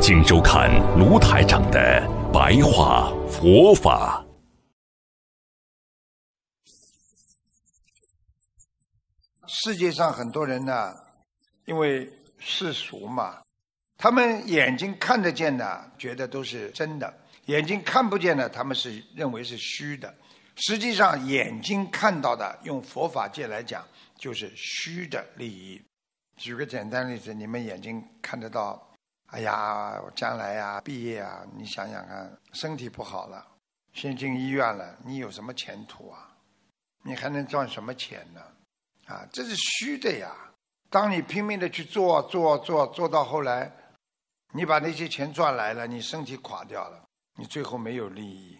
请收看卢台长的白话佛法。世界上很多人呢，因为世俗嘛，他们眼睛看得见的，觉得都是真的；眼睛看不见的，他们是认为是虚的。实际上，眼睛看到的，用佛法界来讲，就是虚的利益。举个简单例子，你们眼睛看得到。哎呀，我将来呀，毕业啊，你想想看，身体不好了，先进医院了，你有什么前途啊？你还能赚什么钱呢？啊，这是虚的呀。当你拼命的去做做做做到后来，你把那些钱赚来了，你身体垮掉了，你最后没有利益，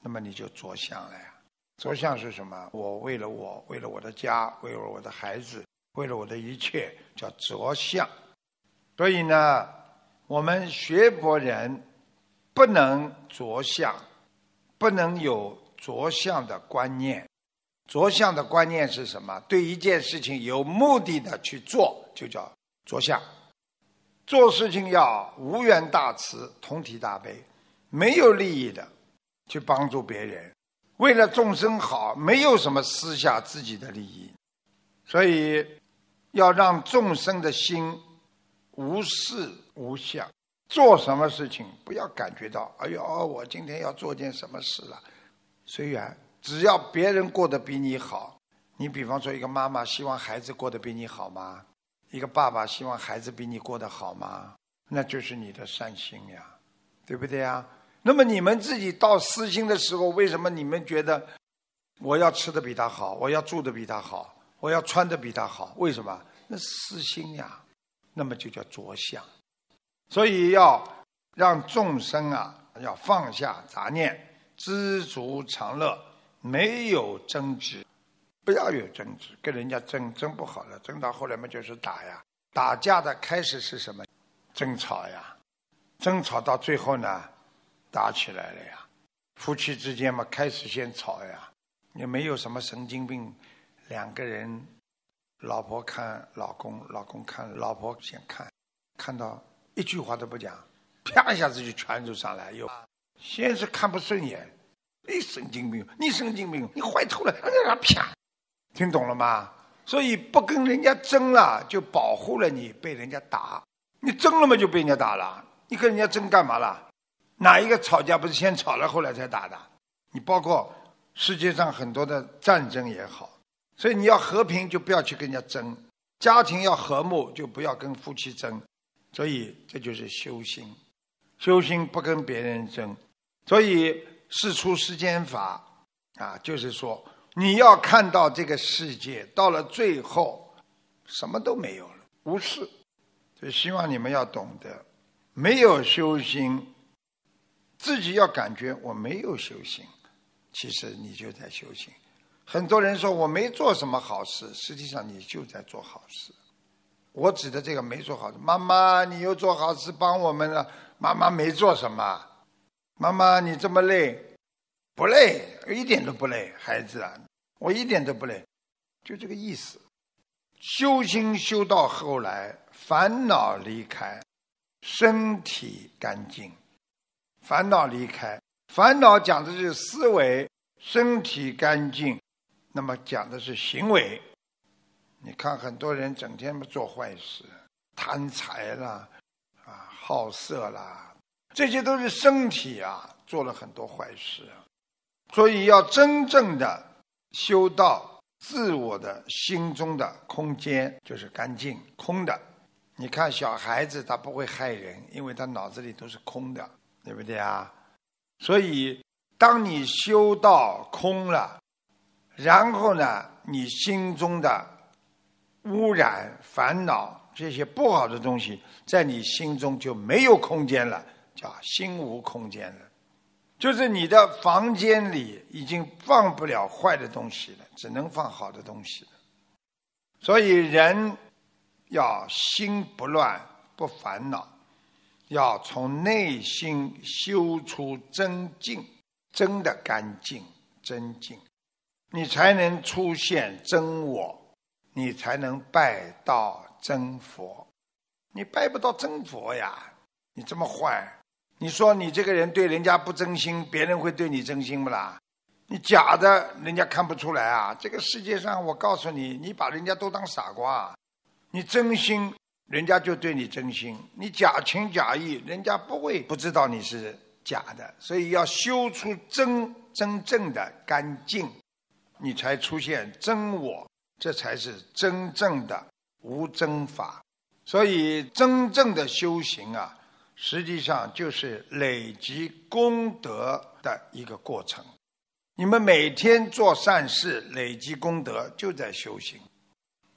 那么你就着相了呀。着相是什么？我为了我，为了我的家，为了我的孩子，为了我的一切，叫着相。所以呢。我们学佛人不能着相，不能有着相的观念。着相的观念是什么？对一件事情有目的的去做，就叫着相。做事情要无缘大慈，同体大悲，没有利益的去帮助别人，为了众生好，没有什么私下自己的利益。所以要让众生的心无事。无相，做什么事情不要感觉到，哎呦，我今天要做件什么事了？随缘，只要别人过得比你好，你比方说一个妈妈希望孩子过得比你好吗？一个爸爸希望孩子比你过得好吗？那就是你的善心呀，对不对呀？那么你们自己到私心的时候，为什么你们觉得我要吃的比他好，我要住的比他好，我要穿的比他好？为什么？那私心呀，那么就叫着相。所以要让众生啊，要放下杂念，知足常乐，没有争执，不要有争执，跟人家争争不好了，争到后来嘛就是打呀，打架的开始是什么？争吵呀，争吵到最后呢，打起来了呀，夫妻之间嘛开始先吵呀，也没有什么神经病，两个人，老婆看老公，老公看老婆先看，看到。一句话都不讲，啪一下子就拳就上来，又先是看不顺眼，你神经病，你神经病，你坏透了，啪，听懂了吗？所以不跟人家争了，就保护了你被人家打。你争了嘛，就被人家打了。你跟人家争干嘛了？哪一个吵架不是先吵了后来才打的？你包括世界上很多的战争也好，所以你要和平就不要去跟人家争，家庭要和睦就不要跟夫妻争。所以这就是修心，修心不跟别人争。所以事出世间法啊，就是说你要看到这个世界到了最后什么都没有了，无事。所以希望你们要懂得，没有修心，自己要感觉我没有修行，其实你就在修行。很多人说我没做什么好事，实际上你就在做好事。我指的这个没做好事，妈妈，你又做好事帮我们了。妈妈没做什么，妈妈你这么累，不累，一点都不累，孩子啊，我一点都不累，就这个意思。修心修到后来，烦恼离开，身体干净，烦恼离开，烦恼讲的是思维，身体干净，那么讲的是行为。你看，很多人整天做坏事，贪财啦，啊，好色啦，这些都是身体啊，做了很多坏事。所以要真正的修到自我的心中的空间，就是干净空的。你看小孩子，他不会害人，因为他脑子里都是空的，对不对啊？所以，当你修到空了，然后呢，你心中的。污染、烦恼这些不好的东西，在你心中就没有空间了，叫心无空间了，就是你的房间里已经放不了坏的东西了，只能放好的东西了。所以人要心不乱不烦恼，要从内心修出真净，真的干净真净，你才能出现真我，你才能拜到真佛。你拜不到真佛呀！你这么坏，你说你这个人对人家不真心，别人会对你真心不啦？你假的，人家看不出来啊！这个世界上，我告诉你，你把人家都当傻瓜，你真心，人家就对你真心；你假情假意，人家不会不知道你是假的。所以要修出真真正的干净，你才出现真我，这才是真正的无真法。所以，真正的修行啊，实际上就是累积功德的一个过程。你们每天做善事，累积功德，就在修行。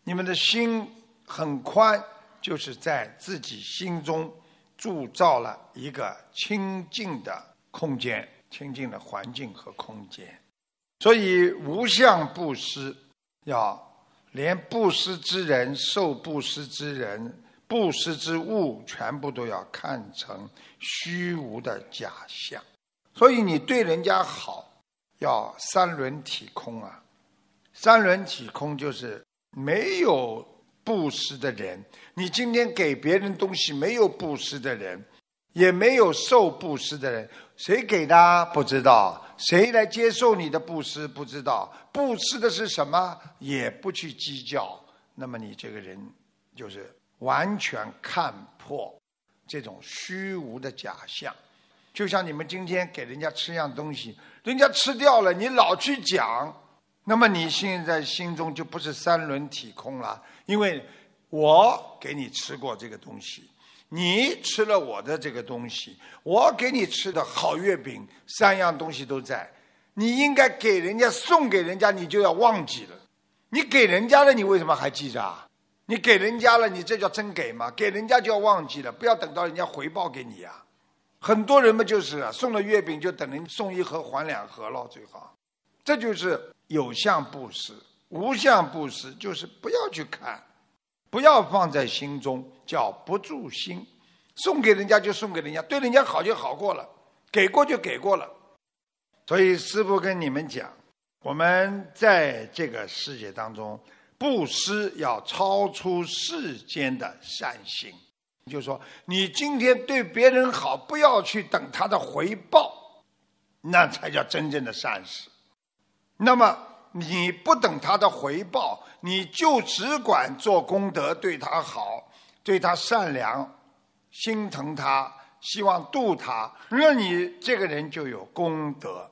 你们的心很宽，就是在自己心中铸造了一个清净的空间、清净的环境和空间。所以，无相布施，要连布施之人、受布施之人。布施之物全部都要看成虚无的假象，所以你对人家好要三轮体空啊！三轮体空就是没有布施的人，你今天给别人东西没有布施的人，也没有受布施的人，谁给的不知道，谁来接受你的布施不知道，布施的是什么？也不去计较，那么你这个人就是。完全看破这种虚无的假象，就像你们今天给人家吃样东西，人家吃掉了，你老去讲，那么你现在心中就不是三轮体空了，因为我给你吃过这个东西，你吃了我的这个东西，我给你吃的好月饼，三样东西都在，你应该给人家送给人家，你就要忘记了，你给人家了，你为什么还记着啊？你给人家了，你这叫真给吗？给人家就要忘记了，不要等到人家回报给你啊。很多人嘛就是啊，送了月饼就等人送一盒还两盒了，最好。这就是有相布施，无相布施就是不要去看，不要放在心中，叫不住心。送给人家就送给人家，对人家好就好过了，给过就给过了。所以师父跟你们讲，我们在这个世界当中。布施要超出世间的善行，就是说，你今天对别人好，不要去等他的回报，那才叫真正的善事。那么你不等他的回报，你就只管做功德，对他好，对他善良，心疼他，希望度他，那你这个人就有功德。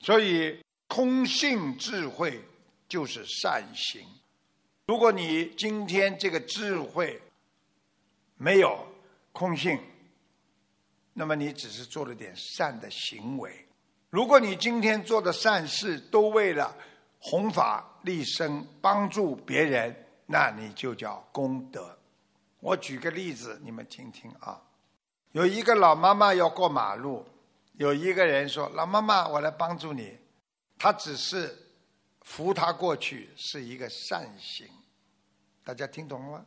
所以，空性智慧。就是善行。如果你今天这个智慧没有空性，那么你只是做了点善的行为。如果你今天做的善事都为了弘法利生、帮助别人，那你就叫功德。我举个例子，你们听听啊。有一个老妈妈要过马路，有一个人说：“老妈妈，我来帮助你。”他只是。扶他过去是一个善行，大家听懂了吗？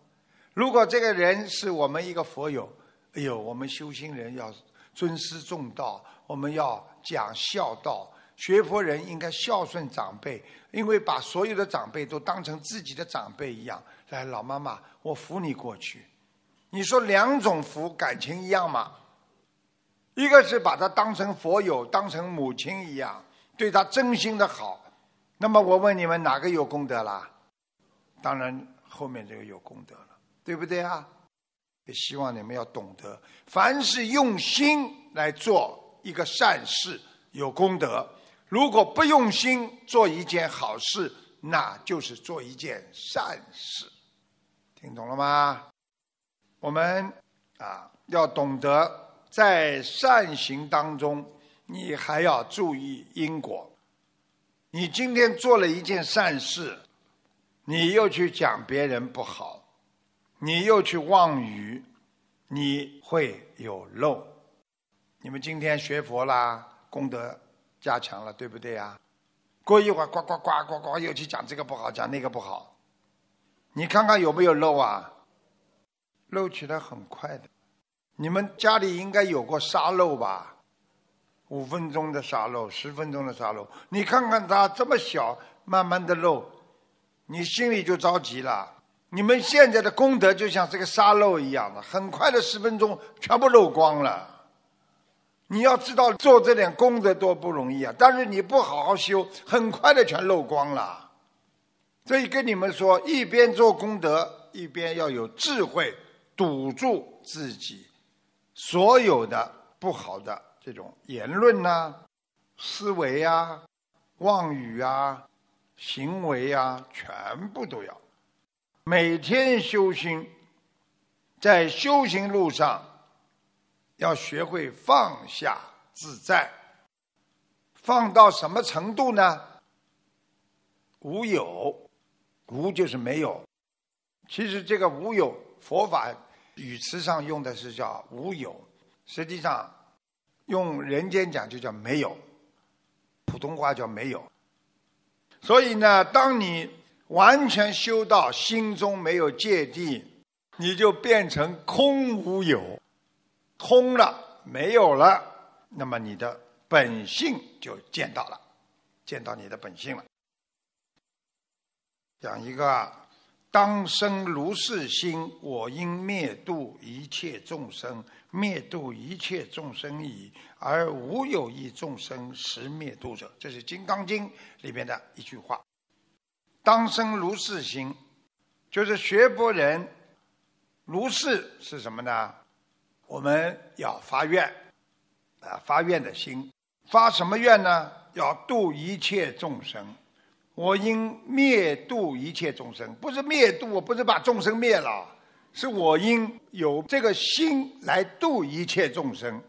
如果这个人是我们一个佛友，哎呦，我们修心人要尊师重道，我们要讲孝道，学佛人应该孝顺长辈，因为把所有的长辈都当成自己的长辈一样。来，老妈妈，我扶你过去。你说两种扶感情一样吗？一个是把他当成佛友，当成母亲一样，对他真心的好。那么我问你们，哪个有功德啦？当然后面这个有功德了，对不对啊？也希望你们要懂得，凡是用心来做一个善事，有功德；如果不用心做一件好事，那就是做一件善事。听懂了吗？我们啊，要懂得在善行当中，你还要注意因果。你今天做了一件善事，你又去讲别人不好，你又去妄语，你会有漏。你们今天学佛啦，功德加强了，对不对呀？过一会儿，呱呱呱呱呱，又去讲这个不好，讲那个不好。你看看有没有漏啊？漏起来很快的。你们家里应该有过沙漏吧？五分钟的沙漏，十分钟的沙漏。你看看它这么小，慢慢的漏，你心里就着急了。你们现在的功德就像这个沙漏一样的，很快的十分钟全部漏光了。你要知道做这点功德多不容易啊！但是你不好好修，很快的全漏光了。所以跟你们说，一边做功德，一边要有智慧，堵住自己所有的不好的这种言论呐、思维啊、妄语啊、行为啊，全部都要。每天修心，在修行路上。要学会放下自在，放到什么程度呢？无有，无就是没有。其实这个无有，佛法语词上用的是叫无有，实际上用人间讲就叫没有，普通话叫没有。所以呢，当你完全修到心中没有芥蒂，你就变成空无有。空了，没有了，那么你的本性就见到了，见到你的本性了。讲一个，当生如是心，我应灭度一切众生，灭度一切众生矣，而无有一众生实灭度者。这是《金刚经》里面的一句话。当生如是心，就是学佛人如是是什么呢？我们要发愿，啊，发愿的心，发什么愿呢？要度一切众生。我应灭度一切众生，不是灭度，我不是把众生灭了，是我应有这个心来度一切众生。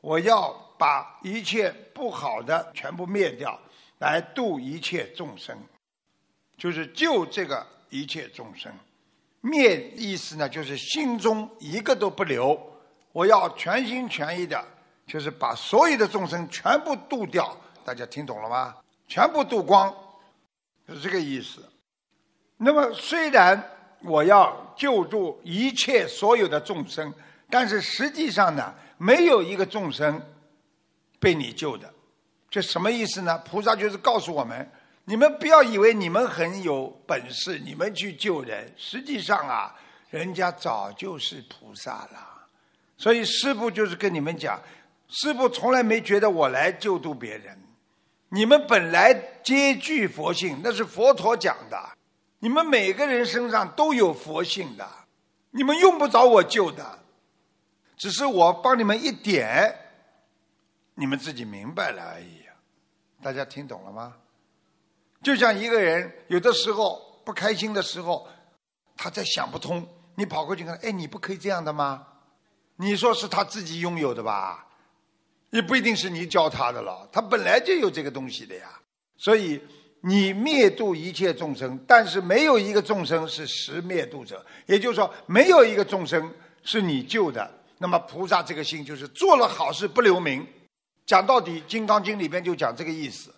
我要把一切不好的全部灭掉，来度一切众生，就是救这个一切众生。灭意思呢，就是心中一个都不留。我要全心全意的，就是把所有的众生全部渡掉。大家听懂了吗？全部渡光，是这个意思。那么虽然我要救助一切所有的众生，但是实际上呢，没有一个众生被你救的。这什么意思呢？菩萨就是告诉我们：你们不要以为你们很有本事，你们去救人，实际上啊，人家早就是菩萨了。所以师父就是跟你们讲，师父从来没觉得我来救度别人，你们本来皆具佛性，那是佛陀讲的，你们每个人身上都有佛性的，你们用不着我救的，只是我帮你们一点，你们自己明白了而已。大家听懂了吗？就像一个人有的时候不开心的时候，他在想不通，你跑过去看，哎，你不可以这样的吗？你说是他自己拥有的吧？也不一定是你教他的了，他本来就有这个东西的呀。所以你灭度一切众生，但是没有一个众生是实灭度者，也就是说，没有一个众生是你救的。那么菩萨这个心就是做了好事不留名。讲到底，《金刚经》里边就讲这个意思：